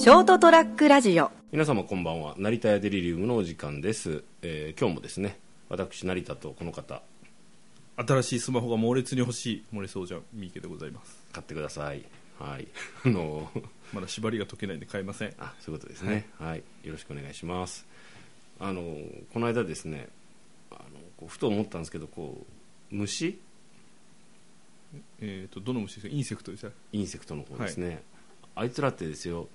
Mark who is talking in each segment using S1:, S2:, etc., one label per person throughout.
S1: ショートトラックラジオ。
S2: 皆様こんばんは。成田屋デリリウムのお時間です、えー今日もですね私成田とこの方
S3: 新しいスマホが猛烈に欲しい森総じゃ三池でございます。
S2: 買ってください。はい。あの
S3: まだ縛りが解けないんで買えません。
S2: あそういうことですね。はい、よろしくお願いします。あのこの間ですねあのこうふと思ったんですけどこう虫？
S3: えっ、とどの虫ですか？ insect ですか？
S2: insect の方ですね、あいつらってですよ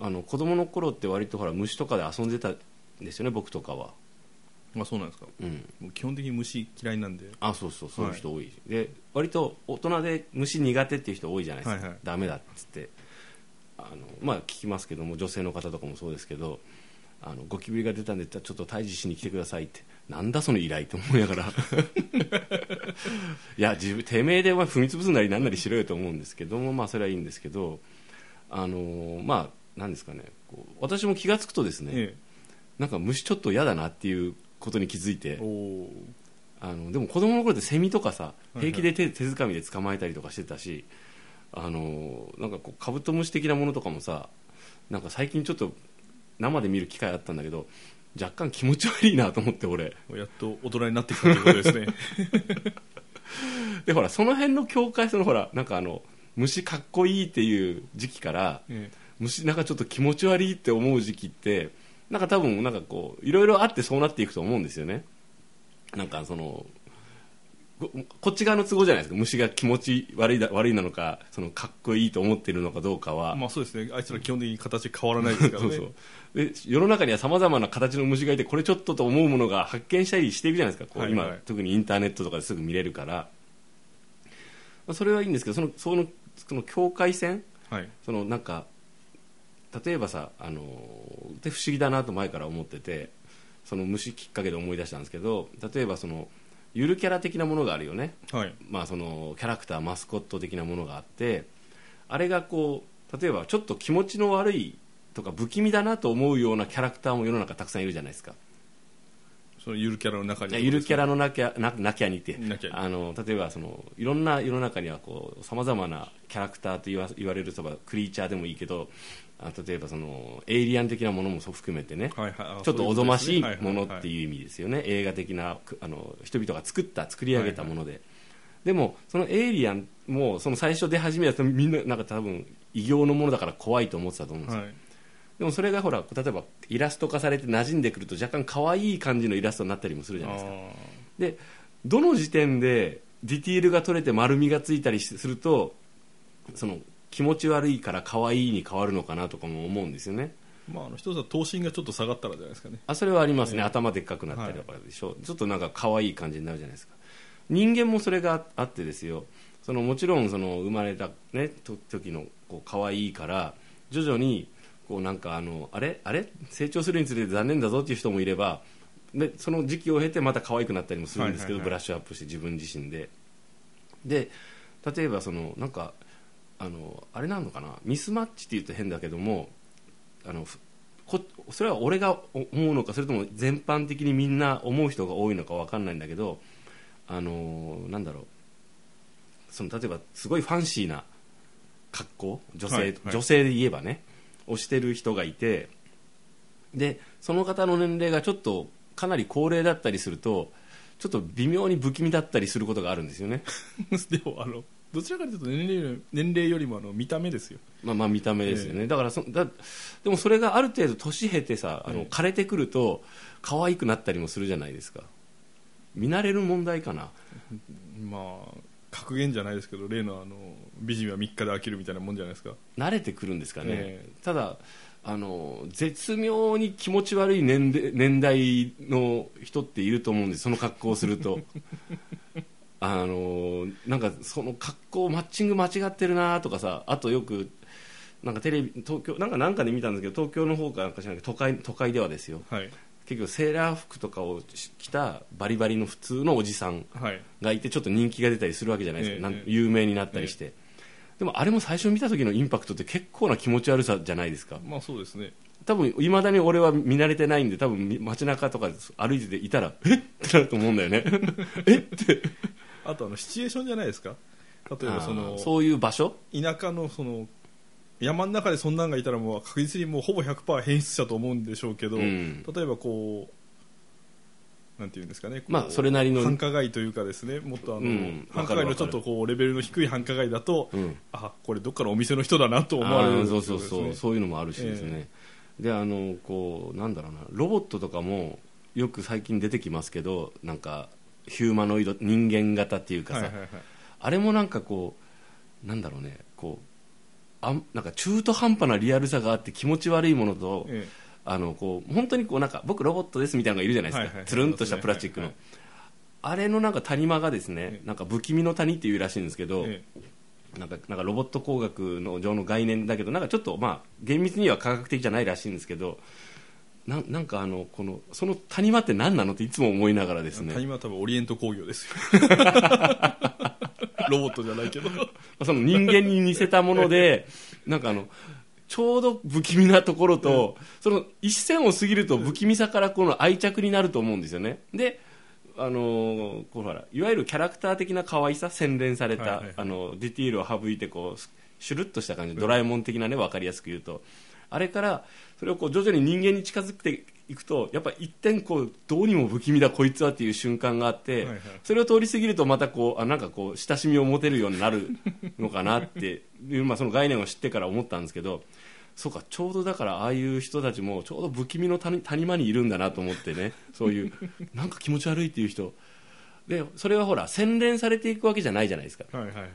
S2: あの子供の頃って割とほら虫とかで遊んでたんですよね僕とかは。
S3: まあそうなんですか。
S2: うん。
S3: もう基本的に虫嫌いなんで。
S2: あそうそうそういう人多い、で割と大人で虫苦手っていう人多いじゃないですか、
S3: はいはい。
S2: ダメだっつって。あのまあ聞きますけども女性の方とかもそうですけどあのゴキブリが出たんでちょっと退治しに来てくださいって。なんだその依頼って思いながら。いや自分てめえでまあ踏み潰すなりなんなりしろよと思うんですけどもまあそれはいいんですけどあのまあなんですかねこう私も気が付くとですね、
S3: え
S2: なんか虫ちょっと嫌だなっていうことに気づいてあのでも子供の頃ってセミとかさ平気で手,、手づかみで捕まえたりとかしてたしあのなんかこうカブトムシ的なものとかもさなんか最近ちょっと生で見る機会あったんだけど若干気持ち悪いなと思って俺。
S3: やっと大人になってきたということですね。
S2: でほらその辺の境界そのほらなんかあの虫かっこいいっていう時期から
S3: え
S2: 虫なんかちょっと気持ち悪いって思う時期ってなんか多分なんかこういろいろあってそうなっていくと思うんですよね。なんかそのここっち側の都合じゃないですか。虫が気持ち悪いだ悪いなのかそのかっこいいと思ってるのかどうかは、
S3: えまあそうですね。あいつら基本的に形変わらないですからね。
S2: そうそう。で世の中にはさまざまな形の虫がいてこれちょっとと思うものが発見したりしていくじゃないですか。こう、
S3: はいはい。
S2: 今特にインターネットとかですぐ見れるから。まあそれはいいんですけどそのそのその境界線？
S3: はい。
S2: そのなんか例えばさあので不思議だなと前から思っててその虫きっかけで思い出したんですけど例えばそのゆるキャラ的なものがあるよね、
S3: はい。
S2: まあ、そのキャラクターマスコット的なものがあってあれがこう例えばちょっと気持ちの悪いとか不気味だなと思うようなキャラクターも世の中たくさんいるじゃないですか
S3: そのゆるキャラの中に
S2: ゆるキャラのなきゃななきゃにって。
S3: なきゃに。
S2: あの例えばそのいろんな世の中にはさまざまなキャラクターと言わ言われるそばクリーチャーでもいいけどあ例えばそのエイリアン的なものもそう含めてね、
S3: はいはい。あ
S2: ちょっとおぞましいものっていう意味ですよね、映画的なくあの人々が作った作り上げたもので、でもそのエイリアンもその最初出始めたとみんななんか多分異形のものだから怖いと思ってたと思うんですよ、
S3: はい
S2: でもそれがほら例えばイラスト化されて馴染んでくると若干可愛い感じのイラストになったりもするじゃないですか。
S3: あ
S2: でどの時点でディティールが取れて丸みがついたりするとその気持ち悪いから可愛いに変わるのかなとかも思うんですよね。
S3: ーまああの一つは頭身がちょっと下がったらじゃないですかね。
S2: あそれはありますね、
S3: ええ
S2: 頭でっかくなったりとかでしょ、ちょっとなんか可愛い感じになるじゃないですか。人間もそれがあってですよ。そのもちろんその生まれた、ね、と時のこう可愛いから徐々にこうなんかあのあれ？あれ？成長するにつれて残念だぞっていう人もいればでその時期を経てまた可愛くなったりもするんですけど、ブラッシュアップして自分自身で。で例えばそのなんかあのあれなのかな？ミスマッチって言うと変だけどもあのふこそれは俺が思うのかそれとも全般的にみんな思う人が多いのか分かんないんだけどあのなんだろう。その例えばすごいファンシーな格好？女性,、
S3: はいはい。
S2: 女性で言えばねをしてる人がいてでその方の年齢がちょっとかなり高齢だったりするとちょっと微妙に不気味だったりすることがあるんですよね。
S3: でもあのどちらかというと年齢より年齢よりもあの見た目ですよ。
S2: まあ、まあ見た目ですよね、だからそだでもそれがある程度年経てさあの
S3: ええ。
S2: 枯れてくると可愛くなったりもするじゃないですか。見慣れる問題かな。
S3: まあ格言じゃないですけど例のあの美人は3日で飽きるみたいなもんじゃないですか。
S2: 慣れてくるんですかね、
S3: え
S2: ただあの絶妙に気持ち悪い年齢年代の人っていると思うんです。その格好をすると。あのなんかその格好マッチング間違ってるなとかさあとよくなんかテレビ東京なんかなんかで見たんですけど東京の方かなんか知らないけど都会都会ではですよ。
S3: はい
S2: 結局セーラー服とかを着たバリバリの普通のおじさん
S3: はい。
S2: がいてちょっと人気が出たりするわけじゃないですか、なん
S3: ええ。
S2: 有名になったりして、でもあれも最初見た時のインパクトって結構な気持ち悪さじゃないですか。
S3: まあそうですね。
S2: 多分いまだに俺は見慣れてないんで多分街中とか歩いてていたらえっ？ってなると思うんだよね。えっ？て。
S3: あとあのシチュエーションじゃないですか。例えばそ
S2: あ
S3: の
S2: ーそういう場所？
S3: 田舎のその山の中でそんなんがいたらもう確実にもうほぼ100%変質者と思うんでしょうけど、
S2: うん。
S3: 例えばこうなんていうんですかね
S2: まあそれなりの
S3: 繁華街というかですねもっとあの、
S2: うん
S3: 繁華街のちょっとこうレベルの低い繁華街だと、
S2: うん。
S3: あこれどっかのお店の人だなと思われる
S2: あーそうそうそう、そういうのもあるしですね、であのこうなんだろうなロボットとかもよく最近出てきますけどなんかヒューマノイド人間型っていうかさ、
S3: はいはいはい。
S2: あれもなんかこうなんだろうねこうあんなんか中途半端なリアルさがあって気持ち悪いものと、
S3: え
S2: あのこう本当にこうなんか僕ロボットですみたいなのがいるじゃないですか、
S3: はいはい
S2: つるんとしたプラスチックの、
S3: はい
S2: あれのなんか谷間がですね、
S3: ええ。
S2: なんか不気味の谷っていうらしいんですけど、
S3: え
S2: なんかなんかロボット工学の上の概念だけどなんかちょっとまあ厳密には科学的じゃないらしいんですけどななんかあのこのその谷間って何なのっていつも思いながらですね。
S3: 谷間は多分オリエント工業ですよ ロボットじゃないけど。
S2: その人間に似せたもので なんかあのちょうど不気味なところと、その一線を過ぎると不気味さからこの愛着になると思うんですよね。であのーこうほらいわゆるキャラクター的な可愛さ洗練された、
S3: はいはいはい。
S2: あのディティールを省いてこうシュルッとした感じドラえもん的なね分かりやすく言うと。あれからそれをこう徐々に人間に近づいていくとやっぱ一点こうどうにも不気味だこいつはっていう瞬間があって、
S3: はいはい。
S2: それを通り過ぎるとまたこうあなんかこう親しみを持てるようになるのかなって いう、まあ、その概念を知ってから思ったんですけどそうかちょうどだからああいう人たちもちょうど不気味の谷谷間にいるんだなと思ってねそういう なんか気持ち悪いっていう人。でそれはほら洗練されていくわけじゃないじゃないですか。
S3: はいはいはい。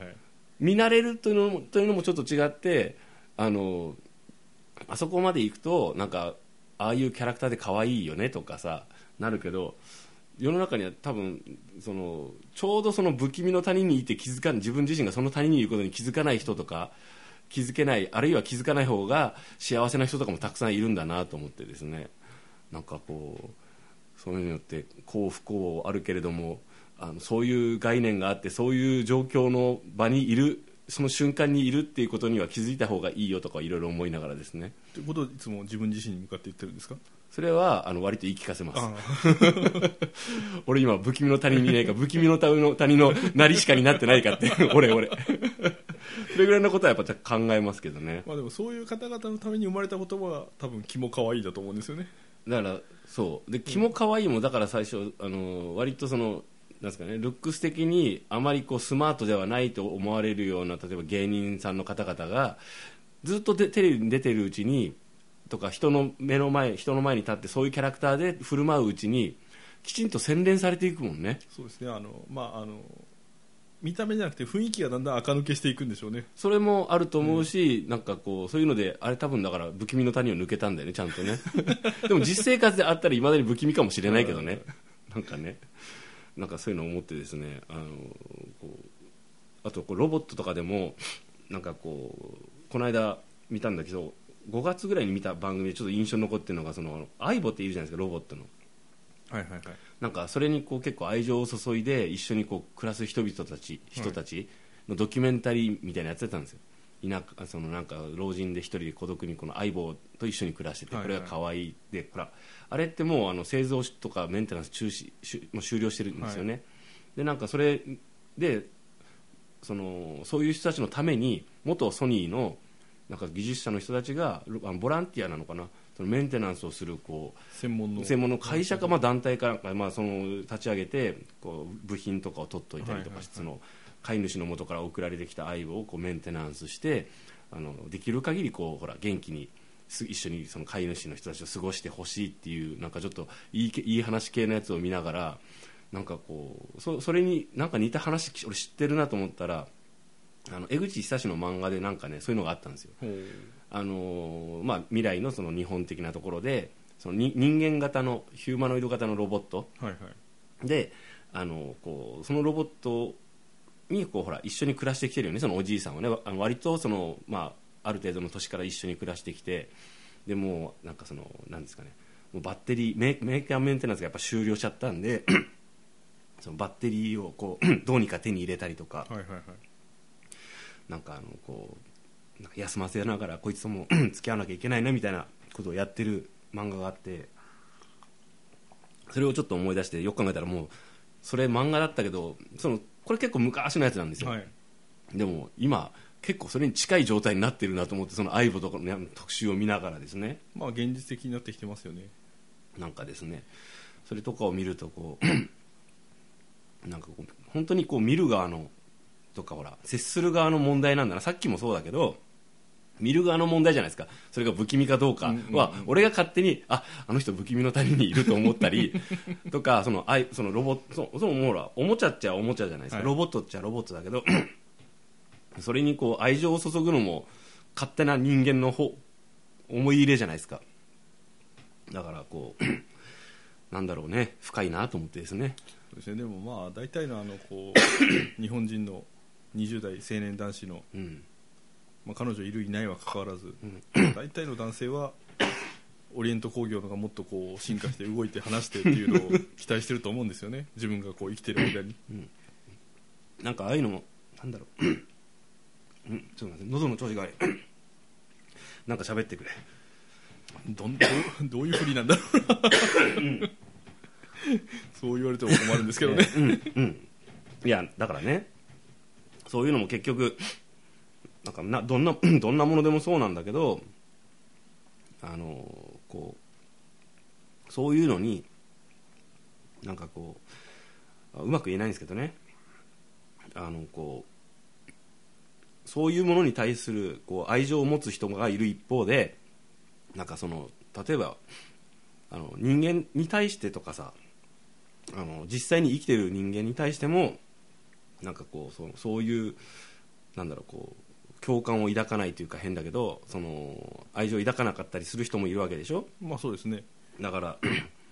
S2: 見慣れるというのもというのもちょっと違ってあのあそこまで行くとなんかああいうキャラクターで可愛いよねとかさなるけど世の中には多分そのちょうどその不気味の谷にいて気づかない自分自身がその谷にいることに気づかない人とか気づけないあるいは気づかない方が幸せな人とかもたくさんいるんだなと思ってですね。なんかこうそういうのによって幸不幸あるけれどもあのそういう概念があってそういう状況の場にいるその瞬間にいるっていうことには気づいた方がいいよとかいろいろ思いながらですね。
S3: ということをいつも自分自身に向かって言ってるんですか？
S2: それはあの割と言い聞かせます。
S3: あ
S2: 俺今不気味の谷にいないか不気味の谷の谷のなりしかになってないかって 俺俺。それぐらいのことはやっぱ考えますけどね。
S3: まあでもそういう方々のために生まれた言葉は多分気も可愛いだと思うんですよね。
S2: だからそう。で気も可愛いもだから最初あの割とそのなんですかねルックス的にあまりこうスマートではないと思われるような例えば芸人さんの方々がずっとでテレビに出てるうちにとか人の目の前人の前に立ってそういうキャラクターで振る舞ううちにきちんと洗練されていくもんね。
S3: そうですね。あのまああの見た目じゃなくて雰囲気がだんだん垢抜けしていくんでしょうね。
S2: それもあると思うし、なんかこうそういうのであれ多分だから不気味の谷を抜けたんだよねちゃんとね。でも実生活であったらいまだに不気味かもしれないけどね。なんかねなんかそういうのを思ってですねあのこうあとこうロボットとかでもなんかこうこの間見たんだけど5月ぐらいに見た番組でちょっと印象に残ってるのがそのアイボっているじゃないですかロボットの。
S3: はいはいはい。
S2: なんかそれにこう結構愛情を注いで一緒にこう暮らす人々たち人たちのドキュメンタリーみたいなのやってたんですよ田舎そのなんか老人で一人で孤独にこの相棒と一緒に暮らしててこ
S3: はいはい
S2: れが可愛いでほらあれってもうあの製造とかメンテナンス中止しもう終了してるんですよね、でなんかそれでそのそういう人たちのために元ソニーのなんか技術者の人たちがボランティアなのかな。そのメンテナンスをするこう
S3: 専門の
S2: 専門の会社か、まあ、団体かまあ、その立ち上げてこう部品とかを取っといたりとかして、その飼い主の元から送られてきた愛をこうメンテナンスしてあのできる限りこうほら元気にす一緒にその飼い主の人たちと過ごしてほしいっていうなんかちょっといいけいい話系のやつを見ながらなんかこうそそれになんか似た話俺知ってるなと思ったらあの江口久志の漫画でなんかねそういうのがあったんですよ。あのーまあ、未来のその日本的なところでそのに人間型のヒューマノイド型のロボット
S3: はいはい
S2: であのこうそのロボットにこうほら一緒に暮らしてきてるよね。そのおじいさんはね。あの割とその、まあ、ある程度の年から一緒に暮らしてきてでもうなんかそのなんですかね。もうバッテリーメメーカーメンテナンスがやっぱ終了しちゃったんで そのバッテリーをこう どうにか手に入れたりとか。
S3: はいはいはい。
S2: なんかあのこうなんか休ませながらこいつとも 付き合わなきゃいけないなみたいなことをやってる漫画があって。それをちょっと思い出してよく考えたらもうそれ漫画だったけどそのこれ結構昔のやつなんですよ、
S3: はい。
S2: でも今結構それに近い状態になってるなと思ってその相棒とかの特集を見ながらですね。
S3: まあ現実的になってきてますよね。
S2: なんかですね。それとかを見るとこう なんかこう本当にこう見る側のとかほら接する側の問題なんだな。さっきもそうだけど見る側の問題じゃないですか。それが不気味かどうかは、俺が勝手にああの人不気味の谷にいると思ったり とかそのあいそのロボットそそほらおもちゃっちゃおもちゃじゃないですか、
S3: はい。
S2: ロボットっちゃロボットだけど それにこう愛情を注ぐのも勝手な人間の方思い入れじゃないですか。だからこう なんだろうね。深いなと思ってですね。
S3: そうですね。でもまあ大体のあのこう 日本人の20代青年男子の、
S2: うん
S3: まあ、彼女いるいないは関わらず、
S2: ん。
S3: 大体の男性はオリエント工業のがもっとこう進化して動いて話してっていうのを期待してると思うんですよね。自分がこう生きてる間に。
S2: なんかああいうのもなん。だろううん。ちょっと待って喉の調子が悪い。なんか喋ってくれ。
S3: どんどうどういうふりなんだろう。なそう言われても困るんですけどね、
S2: いやだからね。そういうのも結局なんかなどんな どんなものでもそうなんだけどあのこうそういうのになんかこううまく言えないんですけどね。あのこうそういうものに対するこう愛情を持つ人がいる一方でなんかその例えばあの人間に対してとかさあの実際に生きてる人間に対してもなんかこうそそういうなんだろうこう共感を抱かないというか変だけどその愛情を抱かなかったりする人もいるわけでしょ？
S3: まあそうですね。
S2: だから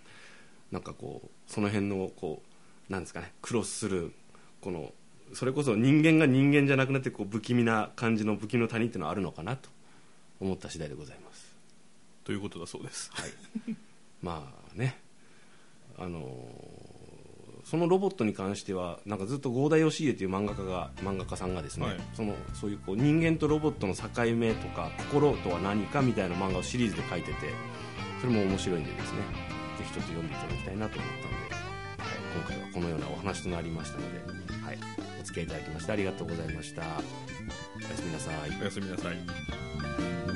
S2: なんかこうその辺のこうなんですかねクロスするこのそれこそ人間が人間じゃなくなってこう不気味な感じの不気味の谷っていうのはあるのかなと思った次第でございます。
S3: ということだそうです。
S2: はい。まあね。あのーそのロボットに関してはなんかずっと合田義家という漫画家が漫画家さんがですね、
S3: はい。
S2: そのそういうこう人間とロボットの境目とか心とは何かみたいな漫画をシリーズで書いててそれも面白いんでですねぜひちょっと読んでいただきたいなと思ったので、はい、今回はこのようなお話となりましたので、はい、お付き合いいただきましてありがとうございました。おやすみなさい。
S3: おやすみなさい